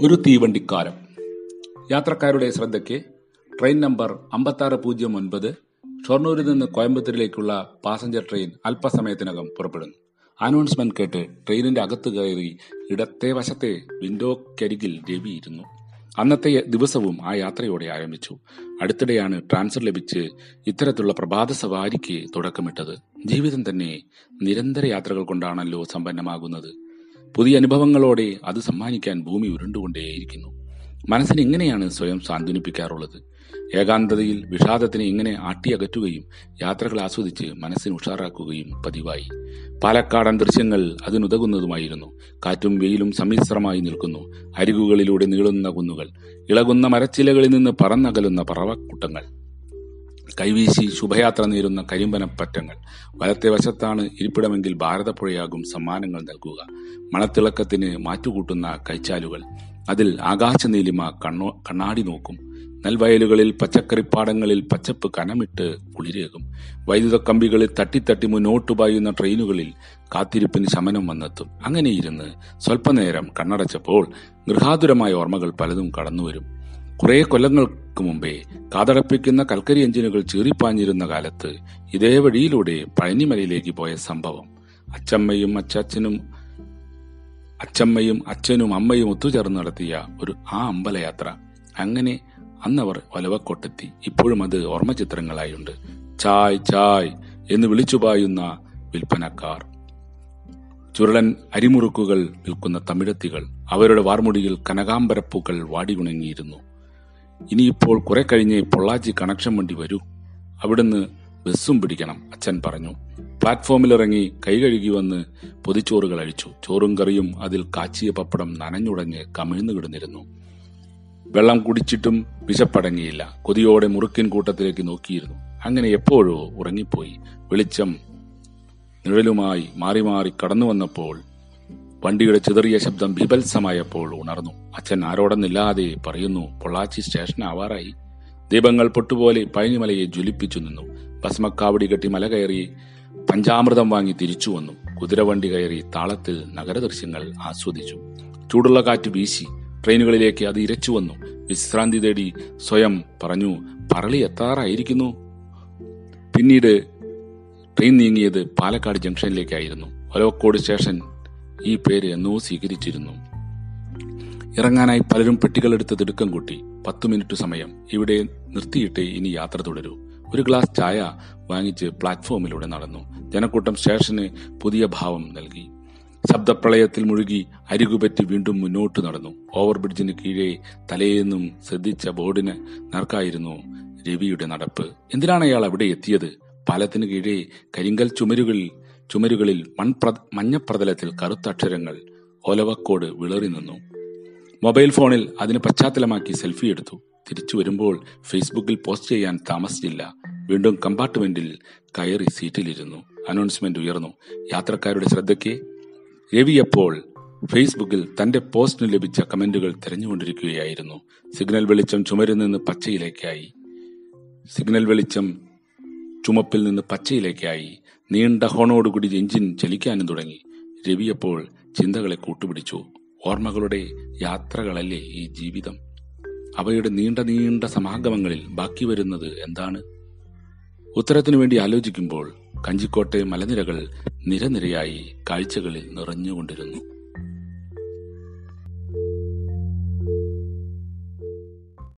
ഒരു തീവണ്ടിക്കാരം യാത്രക്കാരുടെ ശ്രദ്ധയ്ക്ക് ട്രെയിൻ നമ്പർ അമ്പത്താറ് പൂജ്യം ഒൻപത് ഷൊർണൂരിൽ നിന്ന് കോയമ്പത്തൂരിലേക്കുള്ള പാസഞ്ചർ ട്രെയിൻ അല്പസമയത്തിനകം പുറപ്പെടുന്നു. അനൗൺസ്മെന്റ് കേട്ട് ട്രെയിനിന്റെ അകത്ത് കയറി ഇടത്തെ വശത്തെ വിൻഡോക്കരികിൽ രവി അന്നത്തെ ദിവസവും ആ യാത്രയോടെ ആരംഭിച്ചു. അടുത്തിടെയാണ് ട്രാൻസ്ഫർ ലഭിച്ച് ഇത്തരത്തിലുള്ള പ്രഭാത സവാരിക്ക് തുടക്കമിട്ടത്. ജീവിതം തന്നെ നിരന്തര യാത്രകൾ കൊണ്ടാണല്ലോ സമ്പന്നമാകുന്നത്. പുതിയ അനുഭവങ്ങളോടെ അത് സമ്മാനിക്കാൻ ഭൂമി ഉരുണ്ടുകൊണ്ടേയിരിക്കുന്നു. മനസ്സിനെ എങ്ങനെയാണ് സ്വയം സാന്ത്വനിപ്പിക്കാറുള്ളത്. ഏകാന്തതയിൽ വിഷാദത്തിനെ ഇങ്ങനെ ആട്ടിയകറ്റുകയും യാത്രകൾ ആസ്വദിച്ച് മനസ്സിന് ഉഷാറാക്കുകയും പതിവായി. പാലക്കാടൻ ദൃശ്യങ്ങൾ അതിനുതകുന്നതുമായിരുന്നു. കാറ്റും വെയിലും സമ്മിശ്രമായി നിൽക്കുന്നു. അരികുകളിലൂടെ നീളുന്ന കുന്നുകൾ ഇളകുന്ന മരച്ചിലകളിൽ നിന്ന് പറന്നകലുന്ന പറവക്കൂട്ടങ്ങൾ. കൈവീശി ശുഭയാത്ര നേരുന്ന കരിമ്പനപ്പറ്റങ്ങൾ. വലത്തെ വശത്താണ് ഇരിപ്പിടമെങ്കിൽ ഭാരതപ്പുഴയാകും സമ്മാനങ്ങൾ നൽകുക. മണത്തിളക്കത്തിന് മാറ്റുകൂട്ടുന്ന കൈച്ചാലുകൾ. അതിൽ ആകാശ നീലിമ കണ്ണോ കണ്ണാടി നോക്കും. നെൽവയലുകളിൽ പച്ചക്കറിപ്പാടങ്ങളിൽ പച്ചപ്പ് കനമിട്ട് കുളിരേകും. വൈദ്യുത കമ്പികളിൽ തട്ടിത്തട്ടി മുന്നോട്ടു പായുന്ന ട്രെയിനുകളിൽ കാത്തിരിപ്പിന് ശമനം വന്നെത്തും. അങ്ങനെ ഇരുന്ന് സ്വല്പനേരം കണ്ണടച്ചപ്പോൾ ഗൃഹാതുരമായ ഓർമ്മകൾ പലതും കടന്നുവരും. കുറെ കൊല്ലങ്ങൾക്ക് മുമ്പേ കാതടപ്പിക്കുന്ന കൽക്കരി എഞ്ചിനുകൾ ചീറിപ്പാഞ്ഞിരുന്ന കാലത്ത് ഇതേ വഴിയിലൂടെ പഴനിമലയിലേക്ക് പോയ സംഭവം. അച്ചമ്മയും അച്ചാച്ചനും അച്ചമ്മയും അച്ഛനും അമ്മയും ഒത്തുചേർന്ന് നടത്തിയ ഒരു ആ അമ്പലയാത്ര. അങ്ങനെ അന്നവർ ഒലവക്കോട്ടെത്തി. ഇപ്പോഴും അത് ഓർമ്മ ചിത്രങ്ങളായുണ്ട് ചായ് ചായ് എന്ന് വിളിച്ചു പായുന്ന വിൽപ്പനക്കാർ. ചുരുളൻ അരിമുറുക്കുകൾ വിൽക്കുന്ന തമിഴത്തികൾ അവരുടെ വാർമുടിയിൽ കനകാംബരപ്പൂക്കൾ വാടിയുണങ്ങിയിരുന്നു. ഇനിയിപ്പോൾ കുറെ കഴിഞ്ഞ് പൊള്ളാച്ചി കണക്ഷൻ വണ്ടി വരൂ. അവിടുന്ന് ബസ്സും പിടിക്കണം അച്ഛൻ പറഞ്ഞു. പ്ലാറ്റ്ഫോമിലിറങ്ങി കൈ കഴുകി വന്ന് പൊതിച്ചോറുകൾ അഴിച്ചു. ചോറും കറിയും അതിൽ കാച്ചിയ പപ്പടം നനഞ്ഞുടഞ്ഞ് കമിഴ്ന്നു കിടന്നിരുന്നു. വെള്ളം കുടിച്ചിട്ടും വിശപ്പടങ്ങിയില്ല. കൊതിയോടെ മുറുക്കിൻ കൂട്ടത്തിലേക്ക് നോക്കിയിരുന്നു. അങ്ങനെ എപ്പോഴോ ഉറങ്ങിപ്പോയി. വെളിച്ചം നിഴലുമായി മാറി മാറി കടന്നു വന്നപ്പോൾ വണ്ടിയുടെ ചിതറിയ ശബ്ദം ബിഭത്സമായപ്പോൾ ഉണർന്നു. അച്ഛൻ ആരോടെന്നില്ലാതെ പറയുന്നു പൊള്ളാച്ചി സ്റ്റേഷൻ ആവാറായി ദീപങ്ങൾ പൊട്ടുപോലെ പഴനിമലയെ ജ്വലിപ്പിച്ചു നിന്നു. ഭസ്മക്കാവടി കെട്ടി മല കയറി പഞ്ചാമൃതം വാങ്ങി തിരിച്ചു വന്നു. കുതിരവണ്ടി കയറി താളത്തിൽ നഗരദൃശ്യങ്ങൾ ആസ്വദിച്ചു. ചൂടുള്ള കാറ്റ് വീശി ട്രെയിനുകളിലേക്ക് അത് ഇരച്ചു വന്നു. വിശ്രാന്തി തേടി സ്വയം പറഞ്ഞു പറളി എത്താറായിരിക്കുന്നു. പിന്നീട് ട്രെയിൻ നീങ്ങിയത് പാലക്കാട് ജംഗ്ഷനിലേക്കായിരുന്നു. ഒലവക്കോട് സ്റ്റേഷൻ ഈ പേര് എന്നോ സ്വീകരിച്ചിരുന്നു. ഇറങ്ങാനായി പലരും പെട്ടികളെടുത്ത് തിടുക്കം കൂട്ടി. പത്തു മിനിറ്റ് സമയം. ഇവിടെ നിർത്തിയിട്ട് ഇനി യാത്ര തുടരൂ. ഒരു ഗ്ലാസ് ചായ വാങ്ങിച്ച് പ്ലാറ്റ്ഫോമിലൂടെ നടന്നു. ജനക്കൂട്ടം സ്റ്റേഷന് പുതിയ ഭാവം നൽകി. ശബ്ദപ്രളയത്തിൽ മുഴുകി അരികുപറ്റി വീണ്ടും മുന്നോട്ട് നടന്നു. ഓവർബ്രിഡ്ജിന് കീഴെ തലേന്നും ശ്രദ്ധിച്ച ബോർഡിന് നേർക്കായിരുന്നു രവിയുടെ നടപ്പ്. എന്തിനാണ് അയാൾ അവിടെ എത്തിയത്? പാലത്തിന് കീഴെ കരിങ്കൽ ചുമരുകളിൽ ചുമരുകളിൽ മൺപ്ര മഞ്ഞപ്രതലത്തിൽ കറുത്ത അക്ഷരങ്ങൾ ഒലവക്കോട് വിളറി നിന്നു. മൊബൈൽ ഫോണിൽ അതിന് പശ്ചാത്തലമാക്കി സെൽഫി എടുത്തു. തിരിച്ചു വരുമ്പോൾ ഫേസ്ബുക്കിൽ പോസ്റ്റ് ചെയ്യാൻ താമസിച്ചില്ല. വീണ്ടും കമ്പാർട്ട്മെന്റിൽ കയറി സീറ്റിലിരുന്നു. അനൗൺസ്മെന്റ് ഉയർന്നു. യാത്രക്കാരുടെ ശ്രദ്ധയ്ക്ക് രവി അപ്പോൾ ഫേസ്ബുക്കിൽ തന്റെ പോസ്റ്റിന് ലഭിച്ച കമന്റുകൾ തെരഞ്ഞുകൊണ്ടിരിക്കുകയായിരുന്നു. സിഗ്നൽ വെളിച്ചം ചുമരിൽ നിന്ന് പച്ചയിലേക്കായി. സിഗ്നൽ വെളിച്ചം ചുമപ്പിൽ നിന്ന് പച്ചയിലേക്കായി നീണ്ട ഹോണോടുകൂടി എഞ്ചിൻ ചലിക്കാനും തുടങ്ങി. രവിയപ്പോൾ ചിന്തകളെ കൂട്ടുപിടിച്ചു. ഓർമ്മകളുടെ യാത്രകളല്ലേ ഈ ജീവിതം? അവയുടെ നീണ്ട നീണ്ട സമാഗമങ്ങളിൽ ബാക്കി വരുന്നത് എന്താണ്? ഉത്തരത്തിനു വേണ്ടി ആലോചിക്കുമ്പോൾ കഞ്ചിക്കോട്ടെ മലനിരകൾ നിരനിരയായി കാഴ്ചകളിൽ നിറഞ്ഞുകൊണ്ടിരുന്നു.